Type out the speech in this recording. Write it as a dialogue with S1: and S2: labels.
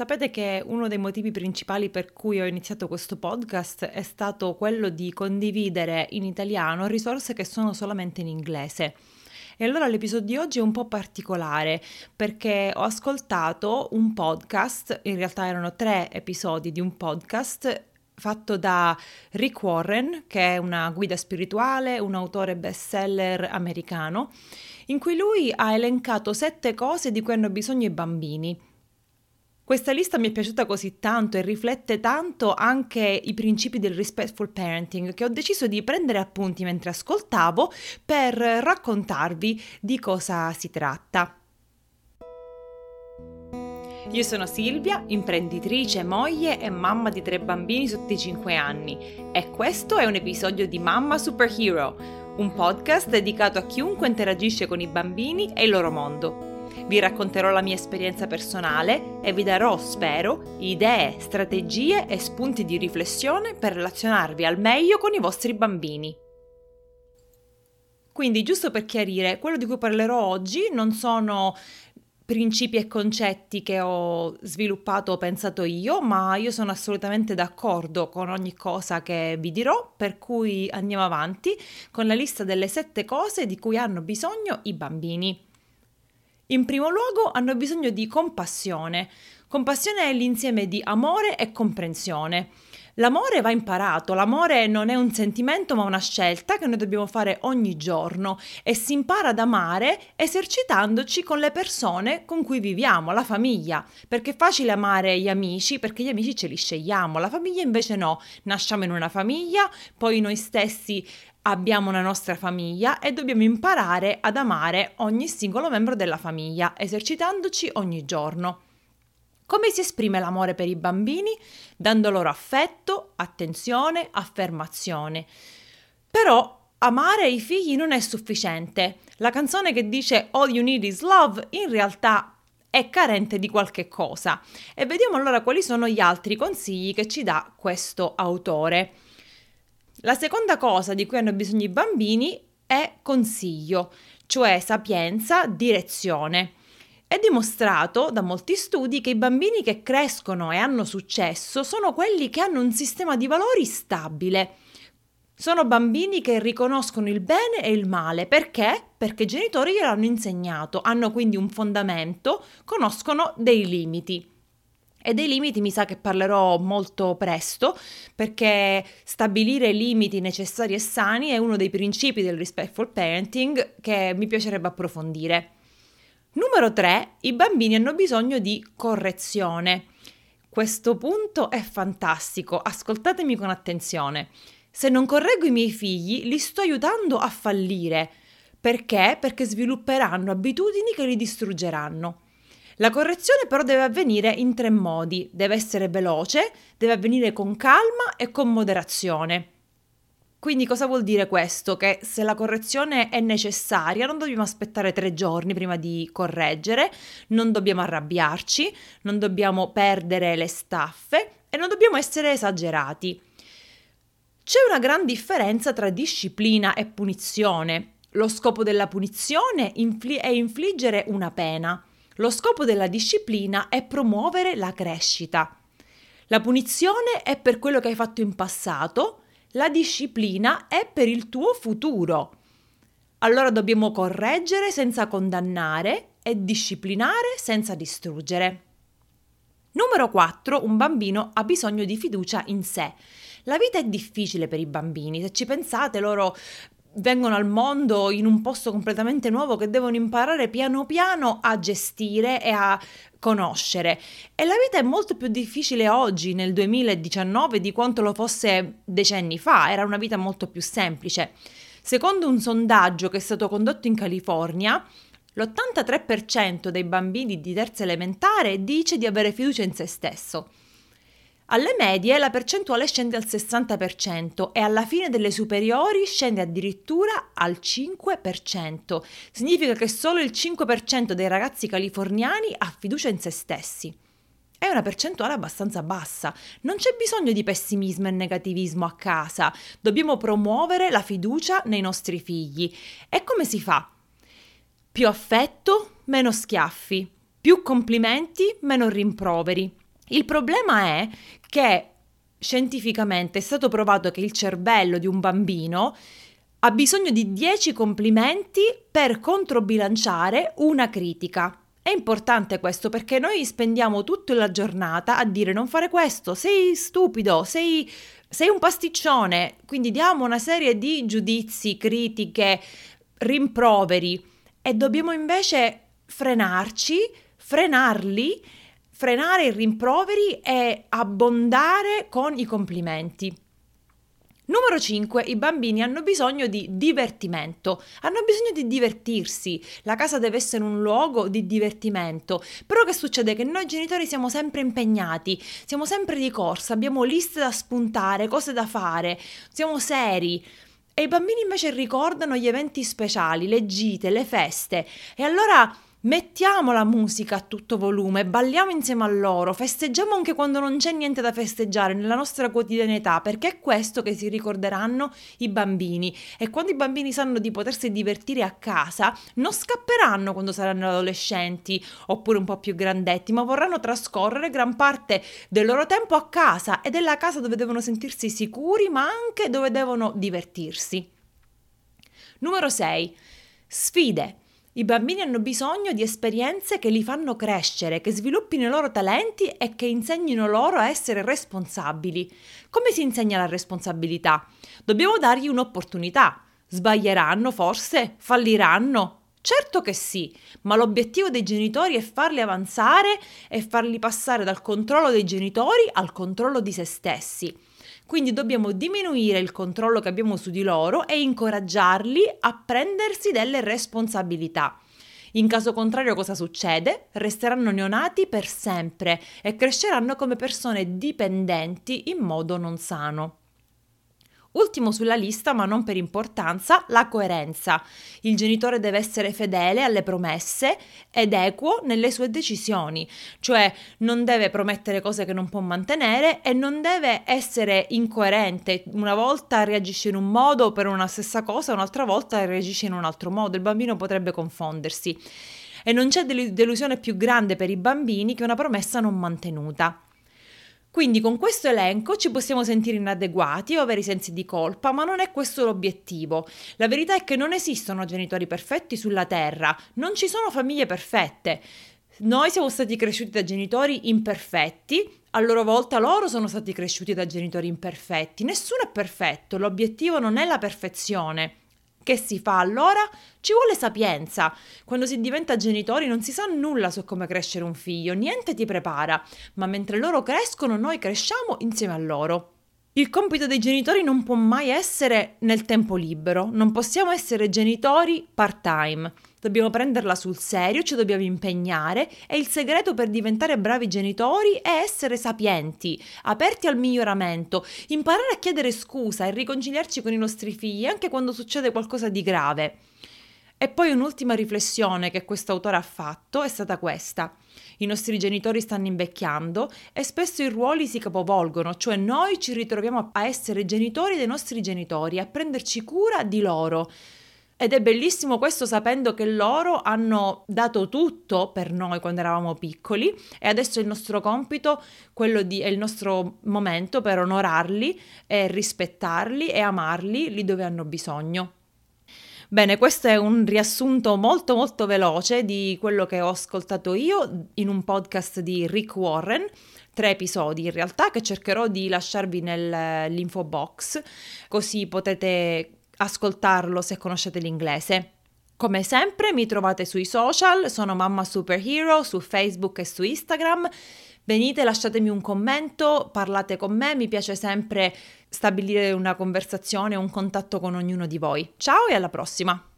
S1: Sapete che uno dei motivi principali per cui ho iniziato questo podcast è stato quello di condividere in italiano risorse che sono solamente in inglese. E allora l'episodio di oggi è un po' particolare perché ho ascoltato un podcast, in realtà erano tre episodi di un podcast fatto da Rick Warren, che è una guida spirituale, un autore bestseller americano, in cui lui ha elencato sette cose di cui hanno bisogno i bambini questa lista mi è piaciuta così tanto e riflette tanto anche i principi del respectful parenting che ho deciso di prendere appunti mentre ascoltavo per raccontarvi di cosa si tratta. Io sono Silvia, imprenditrice, moglie e mamma di tre bambini sotto i 5 anni e questo è un episodio di Mamma Superhero, un podcast dedicato a chiunque interagisce con i bambini e il loro mondo. Vi racconterò la mia esperienza personale e vi darò, spero, idee, strategie e spunti di riflessione per relazionarvi al meglio con i vostri bambini. Quindi, giusto per chiarire, quello di cui parlerò oggi non sono principi e concetti che ho sviluppato o pensato io, ma io sono assolutamente d'accordo con ogni cosa che vi dirò, per cui andiamo avanti con la lista delle sette cose di cui hanno bisogno i bambini. In primo luogo hanno bisogno di compassione. Compassione è l'insieme di amore e comprensione. L'amore va imparato, l'amore non è un sentimento ma una scelta che noi dobbiamo fare ogni giorno e si impara ad amare esercitandoci con le persone con cui viviamo, la famiglia, perché è facile amare gli amici perché gli amici ce li scegliamo, la famiglia invece no, nasciamo in una famiglia, poi noi stessi abbiamo una nostra famiglia e dobbiamo imparare ad amare ogni singolo membro della famiglia, esercitandoci ogni giorno. Come si esprime l'amore per i bambini? Dando loro affetto, attenzione, affermazione. Però amare i figli non è sufficiente. La canzone che dice All you need is love in realtà è carente di qualche cosa. E vediamo allora quali sono gli altri consigli che ci dà questo autore. La seconda cosa di cui hanno bisogno i bambini è consiglio, cioè sapienza, direzione. È dimostrato da molti studi che i bambini che crescono e hanno successo sono quelli che hanno un sistema di valori stabile. Sono bambini che riconoscono il bene e il male. Perché? Perché i genitori gliel'hanno insegnato, hanno quindi un fondamento, conoscono dei limiti. E dei limiti mi sa che parlerò molto presto perché stabilire limiti necessari e sani è uno dei principi del respectful parenting che mi piacerebbe approfondire. Numero 3. I bambini hanno bisogno di correzione. Questo punto è fantastico, ascoltatemi con attenzione. Se non correggo i miei figli, li sto aiutando a fallire. Perché? Perché svilupperanno abitudini che li distruggeranno. La correzione però deve avvenire in tre modi. Deve essere veloce, deve avvenire con calma e con moderazione. Quindi cosa vuol dire questo? Che se la correzione è necessaria non dobbiamo aspettare tre giorni prima di correggere, non dobbiamo arrabbiarci, non dobbiamo perdere le staffe e non dobbiamo essere esagerati. C'è una gran differenza tra disciplina e punizione. Lo scopo della punizione è infliggere una pena. Lo scopo della disciplina è promuovere la crescita. La punizione è per quello che hai fatto in passato, la disciplina è per il tuo futuro. Allora dobbiamo correggere senza condannare e disciplinare senza distruggere. Numero 4. Un bambino ha bisogno di fiducia in sé. La vita è difficile per i bambini, se ci pensate loro vengono al mondo in un posto completamente nuovo che devono imparare piano piano a gestire e a conoscere. E la vita è molto più difficile oggi, nel 2019, di quanto lo fosse decenni fa. Era una vita molto più semplice. Secondo un sondaggio che è stato condotto in California, l'83% dei bambini di terza elementare dice di avere fiducia in se stesso. Alle medie la percentuale scende al 60% e alla fine delle superiori scende addirittura al 5%. Significa che solo il 5% dei ragazzi californiani ha fiducia in se stessi. È una percentuale abbastanza bassa. Non c'è bisogno di pessimismo e negativismo a casa. Dobbiamo promuovere la fiducia nei nostri figli. E come si fa? Più affetto, meno schiaffi. Più complimenti, meno rimproveri Il problema è che scientificamente è stato provato che il cervello di un bambino ha bisogno di 10 complimenti per controbilanciare una critica. È importante questo perché noi spendiamo tutta la giornata a dire non fare questo, sei stupido, sei, sei un pasticcione, quindi diamo una serie di giudizi, critiche, rimproveri e dobbiamo invece frenarci, frenarli frenare i rimproveri e abbondare con i complimenti. Numero 5. I bambini hanno bisogno di divertimento, hanno bisogno di divertirsi. La casa deve essere un luogo di divertimento. Però che succede? Che noi genitori siamo sempre impegnati, siamo sempre di corsa, abbiamo liste da spuntare, cose da fare, siamo seri. E i bambini invece ricordano gli eventi speciali, le gite, le feste. E allora Mettiamo la musica a tutto volume, balliamo insieme a loro, festeggiamo anche quando non c'è niente da festeggiare nella nostra quotidianità, perché è questo che si ricorderanno i bambini. E quando i bambini sanno di potersi divertire a casa, non scapperanno quando saranno adolescenti oppure un po' più grandetti, ma vorranno trascorrere gran parte del loro tempo a casa ed è la casa dove devono sentirsi sicuri, ma anche dove devono divertirsi. Numero 6. Sfide. I bambini hanno bisogno di esperienze che li fanno crescere, che sviluppino i loro talenti e che insegnino loro a essere responsabili. Come si insegna la responsabilità? Dobbiamo dargli un'opportunità. Sbaglieranno forse? Falliranno? Certo che sì, ma l'obiettivo dei genitori è farli avanzare e farli passare dal controllo dei genitori al controllo di se stessi. Quindi dobbiamo diminuire il controllo che abbiamo su di loro e incoraggiarli a prendersi delle responsabilità. In caso contrario cosa succede? Resteranno neonati per sempre e cresceranno come persone dipendenti in modo non sano. Ultimo sulla lista, ma non per importanza, la coerenza. Il genitore deve essere fedele alle promesse ed equo nelle sue decisioni, cioè non deve promettere cose che non può mantenere e non deve essere incoerente. Una volta reagisce in un modo per una stessa cosa, un'altra volta reagisce in un altro modo. Il bambino potrebbe confondersi. E non c'è delusione più grande per i bambini che una promessa non mantenuta. Quindi con questo elenco ci possiamo sentire inadeguati o avere sensi di colpa, ma non è questo l'obiettivo. La verità è che non esistono genitori perfetti sulla Terra, non ci sono famiglie perfette. Noi siamo stati cresciuti da genitori imperfetti, a loro volta loro sono stati cresciuti da genitori imperfetti. Nessuno è perfetto, l'obiettivo non è la perfezione. Che si fa allora? Ci vuole sapienza. Quando si diventa genitori non si sa nulla su come crescere un figlio, niente ti prepara, ma mentre loro crescono noi cresciamo insieme a loro. Il compito dei genitori non può mai essere nel tempo libero, non possiamo essere genitori part-time. Dobbiamo prenderla sul serio, ci dobbiamo impegnare e il segreto per diventare bravi genitori è essere sapienti, aperti al miglioramento, imparare a chiedere scusa e riconciliarci con i nostri figli anche quando succede qualcosa di grave. E poi un'ultima riflessione che questo autore ha fatto è stata questa. I nostri genitori stanno invecchiando e spesso i ruoli si capovolgono, cioè noi ci ritroviamo a essere genitori dei nostri genitori, a prenderci cura di loro. Ed è bellissimo questo sapendo che loro hanno dato tutto per noi quando eravamo piccoli e adesso è il nostro compito, quello di, è il nostro momento per onorarli e rispettarli e amarli lì dove hanno bisogno. Bene, questo è un riassunto molto molto veloce di quello che ho ascoltato io in un podcast di Rick Warren, tre episodi in realtà che cercherò di lasciarvi nell'info box, così potete ascoltarlo se conoscete l'inglese. Come sempre mi trovate sui social, sono Mamma Superhero su Facebook e su Instagram. Venite, lasciatemi un commento, parlate con me, mi piace sempre stabilire una conversazione, un contatto con ognuno di voi. Ciao e alla prossima!